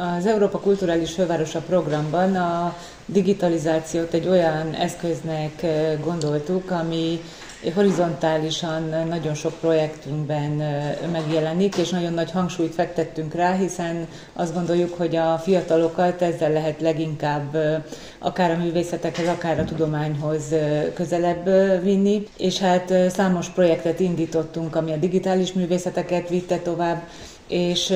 Az Európa Kulturális Fővárosa programban a digitalizációt egy olyan eszköznek gondoltuk, ami horizontálisan nagyon sok projektünkben megjelenik, és nagyon nagy hangsúlyt fektettünk rá, hiszen azt gondoljuk, hogy a fiatalokat ezzel lehet leginkább akár a művészetekhez, akár a tudományhoz közelebb vinni, és hát számos projektet indítottunk, ami a digitális művészeteket vitte tovább, és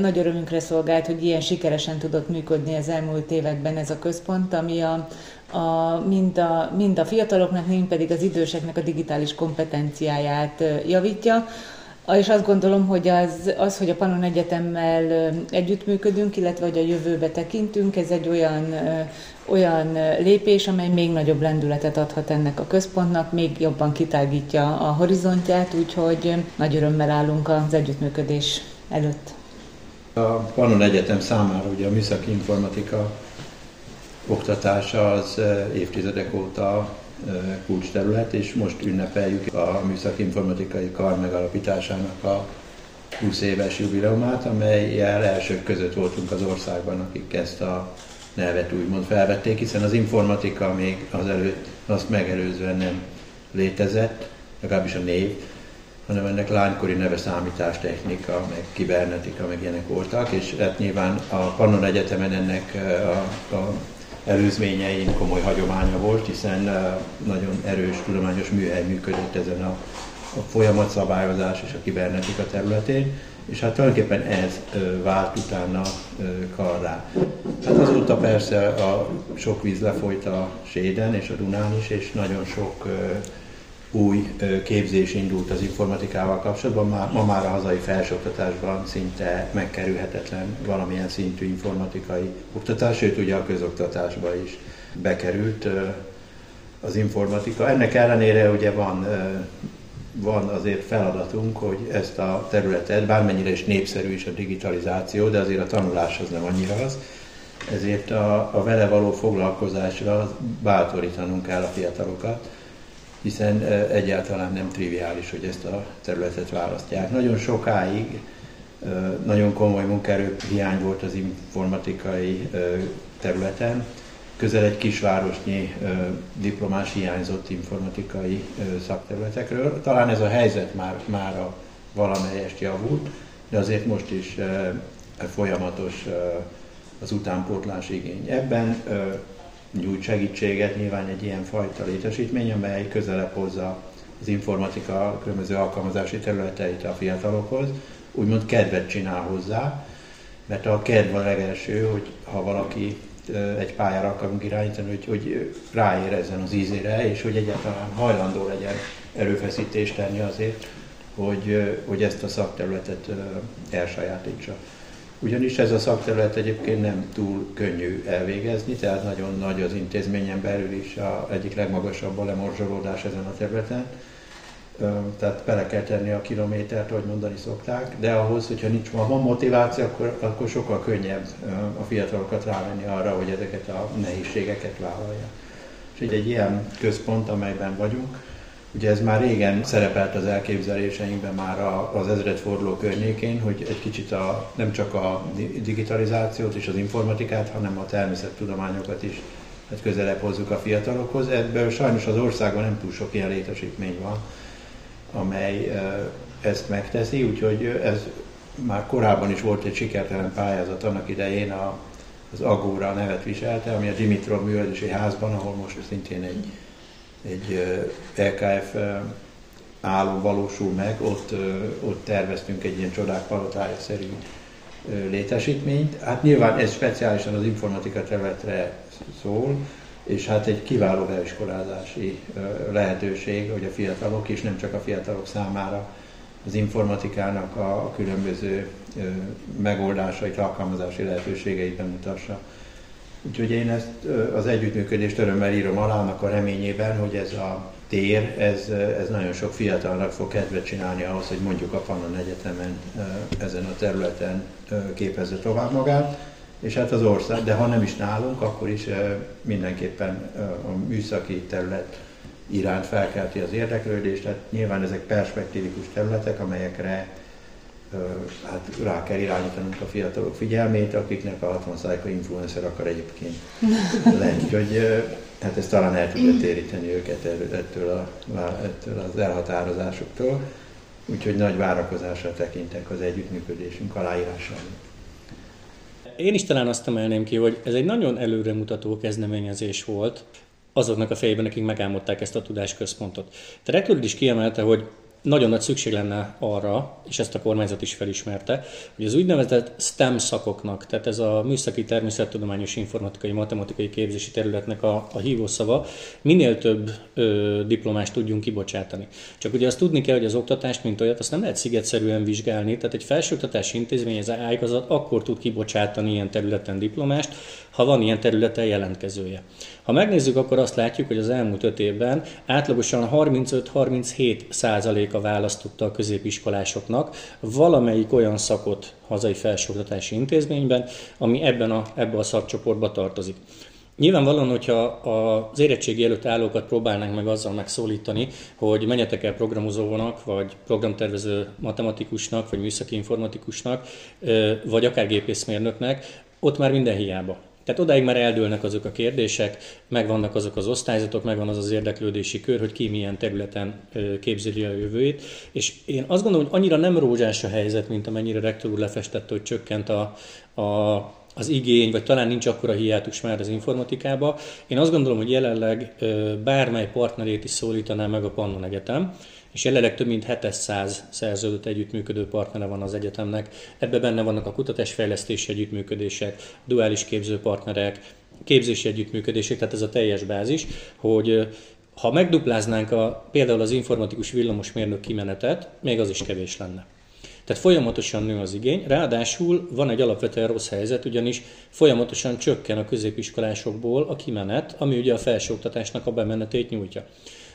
nagy örömünkre szolgált, hogy ilyen sikeresen tudott működni az elmúlt években ez a központ, ami a, a, mind, a, mind a fiataloknak, mind pedig az időseknek a digitális kompetenciáját javítja. És azt gondolom, hogy az, az, hogy a Pannon Egyetemmel együttműködünk, illetve hogy a jövőbe tekintünk, ez egy olyan, olyan lépés, amely még nagyobb lendületet adhat ennek a központnak, még jobban kitágítja a horizontját, úgyhogy nagy örömmel állunk az együttműködés előtt. A Pannon Egyetem számára ugye a műszaki informatika oktatása az évtizedek óta kulcsterület, és most ünnepeljük a műszaki informatikai kar megalapításának a 20 éves jubileumát, amelyel elsők között voltunk az országban, akik ezt a nevet úgymond felvették, hiszen az informatika még azelőtt, azt megelőzően nem létezett, legalábbis a név, hanem ennek lánykori neve számítástechnika, meg kibernetika, meg ilyenek voltak, és hát nyilván a Pannon Egyetemen ennek a, a előzményein komoly hagyománya volt, hiszen nagyon erős tudományos műhely működött ezen a, a folyamatszabályozás és a kibernetika területén, és hát tulajdonképpen ez vált utána karrá. Hát azóta persze a sok víz lefolyt a Séden és a Dunán is, és nagyon sok új képzés indult az informatikával kapcsolatban. Már, ma már a hazai felsőoktatásban szinte megkerülhetetlen valamilyen szintű informatikai oktatás, sőt ugye a közoktatásba is bekerült az informatika. Ennek ellenére ugye van, van azért feladatunk, hogy ezt a területet, bármennyire is népszerű is a digitalizáció, de azért a tanulás az nem annyira az, ezért a, a vele való foglalkozásra bátorítanunk kell a fiatalokat hiszen egyáltalán nem triviális, hogy ezt a területet választják. Nagyon sokáig nagyon komoly munkaerő hiány volt az informatikai területen. Közel egy kisvárosnyi diplomás hiányzott informatikai szakterületekről. Talán ez a helyzet már, már a valamelyest javult, de azért most is folyamatos az utánpótlás igény. Ebben nyújt segítséget nyilván egy ilyen fajta létesítmény, amely közelebb hozza az informatika különböző alkalmazási területeit a fiatalokhoz, úgymond kedvet csinál hozzá, mert a kedv a legelső, hogy ha valaki egy pályára akarunk irányítani, hogy, hogy ráérezzen az ízére, és hogy egyáltalán hajlandó legyen erőfeszítést tenni azért, hogy, hogy ezt a szakterületet elsajátítsa. Ugyanis ez a szakterület egyébként nem túl könnyű elvégezni, tehát nagyon nagy az intézményen belül is a egyik legmagasabb a lemorzsolódás ezen a területen. Tehát bele kell tenni a kilométert, ahogy mondani szokták, de ahhoz, hogyha nincs van motiváció, akkor, akkor sokkal könnyebb a fiatalokat rávenni arra, hogy ezeket a nehézségeket vállalják. És így egy ilyen központ, amelyben vagyunk, Ugye ez már régen szerepelt az elképzeléseinkben már az ezredforduló környékén, hogy egy kicsit a, nem csak a digitalizációt és az informatikát, hanem a természettudományokat is hát közelebb hozzuk a fiatalokhoz. Ebből sajnos az országban nem túl sok ilyen létesítmény van, amely ezt megteszi, úgyhogy ez már korábban is volt egy sikertelen pályázat annak idején, a, az Agóra nevet viselte, ami a Dimitrov művelési házban, ahol most szintén egy egy LKF álom valósul meg, ott, ott terveztünk egy ilyen csodák palotája-szerű létesítményt. Hát nyilván ez speciálisan az informatika területre szól, és hát egy kiváló beiskolázási lehetőség, hogy a fiatalok is, nem csak a fiatalok számára az informatikának a különböző megoldásait, alkalmazási lehetőségeit bemutassa. Úgyhogy én ezt az együttműködést örömmel írom alá, annak a reményében, hogy ez a tér, ez, ez nagyon sok fiatalnak fog kedvet csinálni ahhoz, hogy mondjuk a Pannon Egyetemen ezen a területen képezze tovább magát, és hát az ország, de ha nem is nálunk, akkor is mindenképpen a műszaki terület iránt felkelti az érdeklődést, tehát nyilván ezek perspektívikus területek, amelyekre hát rá kell irányítanunk a fiatalok figyelmét, akiknek a 60%-a influencer akar egyébként lenni. Úgyhogy hát ez talán el tudja téríteni őket ettől, a, ettől az elhatározásoktól. Úgyhogy nagy várakozással tekintek az együttműködésünk aláírásával. Én is talán azt emelném ki, hogy ez egy nagyon előremutató kezdeményezés volt azoknak a fejében, akik megálmodták ezt a tudásközpontot. Te Rektor is kiemelte, hogy nagyon nagy szükség lenne arra, és ezt a kormányzat is felismerte, hogy az úgynevezett STEM szakoknak, tehát ez a műszaki, természettudományos, informatikai, matematikai képzési területnek a, a hívószava, minél több ö, diplomást tudjunk kibocsátani. Csak ugye azt tudni kell, hogy az oktatást, mint olyat, azt nem lehet szigetszerűen vizsgálni, tehát egy felsőoktatási intézmény, ez ágazat akkor tud kibocsátani ilyen területen diplomást, ha van ilyen területen jelentkezője. Ha megnézzük, akkor azt látjuk, hogy az elmúlt öt évben átlagosan 35-37 százaléka választotta a középiskolásoknak valamelyik olyan szakot hazai felsőoktatási intézményben, ami ebben a, ebben a szakcsoportba tartozik. Nyilvánvalóan, hogyha az érettségi előtt állókat próbálnánk meg azzal megszólítani, hogy menjetek el programozónak, vagy programtervező matematikusnak, vagy műszaki informatikusnak, vagy akár gépészmérnöknek, ott már minden hiába. Tehát odáig már eldőlnek azok a kérdések, megvannak azok az osztályzatok, megvan az az érdeklődési kör, hogy ki milyen területen képzeli a jövőjét. És én azt gondolom, hogy annyira nem rózsás a helyzet, mint amennyire rektor úr lefestette, hogy csökkent a, a az igény, vagy talán nincs akkora hiátus már az informatikába. Én azt gondolom, hogy jelenleg bármely partnerét is szólítaná meg a Pannon Egyetem, és jelenleg több mint 700 szerződött együttműködő partnere van az egyetemnek. Ebben benne vannak a kutatásfejlesztési együttműködések, duális képzőpartnerek, képzési együttműködések, tehát ez a teljes bázis, hogy ha megdupláznánk a, például az informatikus villamosmérnök kimenetet, még az is kevés lenne. Tehát folyamatosan nő az igény, ráadásul van egy alapvetően rossz helyzet, ugyanis folyamatosan csökken a középiskolásokból a kimenet, ami ugye a felsőoktatásnak a bemenetét nyújtja.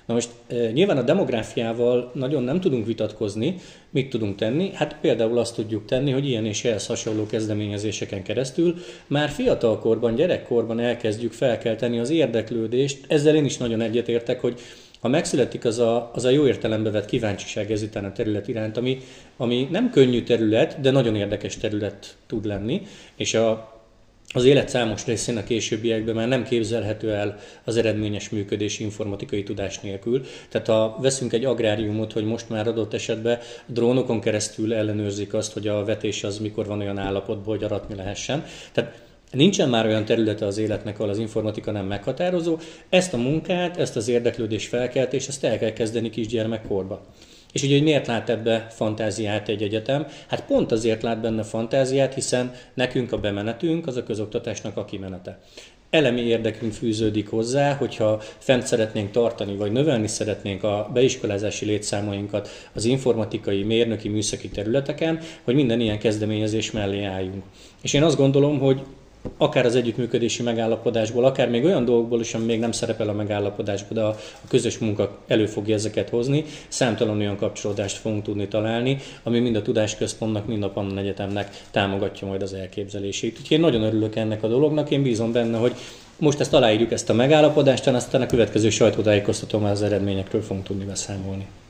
Na most nyilván a demográfiával nagyon nem tudunk vitatkozni, mit tudunk tenni? Hát például azt tudjuk tenni, hogy ilyen és ehhez hasonló kezdeményezéseken keresztül már fiatalkorban, gyerekkorban elkezdjük felkelteni az érdeklődést. Ezzel én is nagyon egyetértek, hogy ha megszületik az a, az a jó értelembe vett kíváncsiság ezután a terület iránt, ami, ami nem könnyű terület, de nagyon érdekes terület tud lenni, és a, az élet számos részén a későbbiekben már nem képzelhető el az eredményes működés informatikai tudás nélkül. Tehát ha veszünk egy agráriumot, hogy most már adott esetben drónokon keresztül ellenőrzik azt, hogy a vetés az mikor van olyan állapotban, hogy aratni lehessen. Tehát Nincsen már olyan területe az életnek, ahol az informatika nem meghatározó. Ezt a munkát, ezt az érdeklődés felkeltés, ezt el kell kezdeni kisgyermekkorba. És ugye, hogy miért lát ebbe fantáziát egy egyetem? Hát pont azért lát benne fantáziát, hiszen nekünk a bemenetünk az a közoktatásnak a kimenete. Elemi érdekünk fűződik hozzá, hogyha fent szeretnénk tartani, vagy növelni szeretnénk a beiskolázási létszámainkat az informatikai, mérnöki, műszaki területeken, hogy minden ilyen kezdeményezés mellé álljunk. És én azt gondolom, hogy akár az együttműködési megállapodásból, akár még olyan dolgokból is, ami még nem szerepel a megállapodásban, de a, közös munka elő fogja ezeket hozni, számtalan olyan kapcsolódást fogunk tudni találni, ami mind a Tudásközpontnak, mind a Pannon Egyetemnek támogatja majd az elképzelését. Úgyhogy én nagyon örülök ennek a dolognak, én bízom benne, hogy most ezt aláírjuk ezt a megállapodást, aztán a következő sajtótájékoztatóban az eredményekről fogunk tudni beszámolni.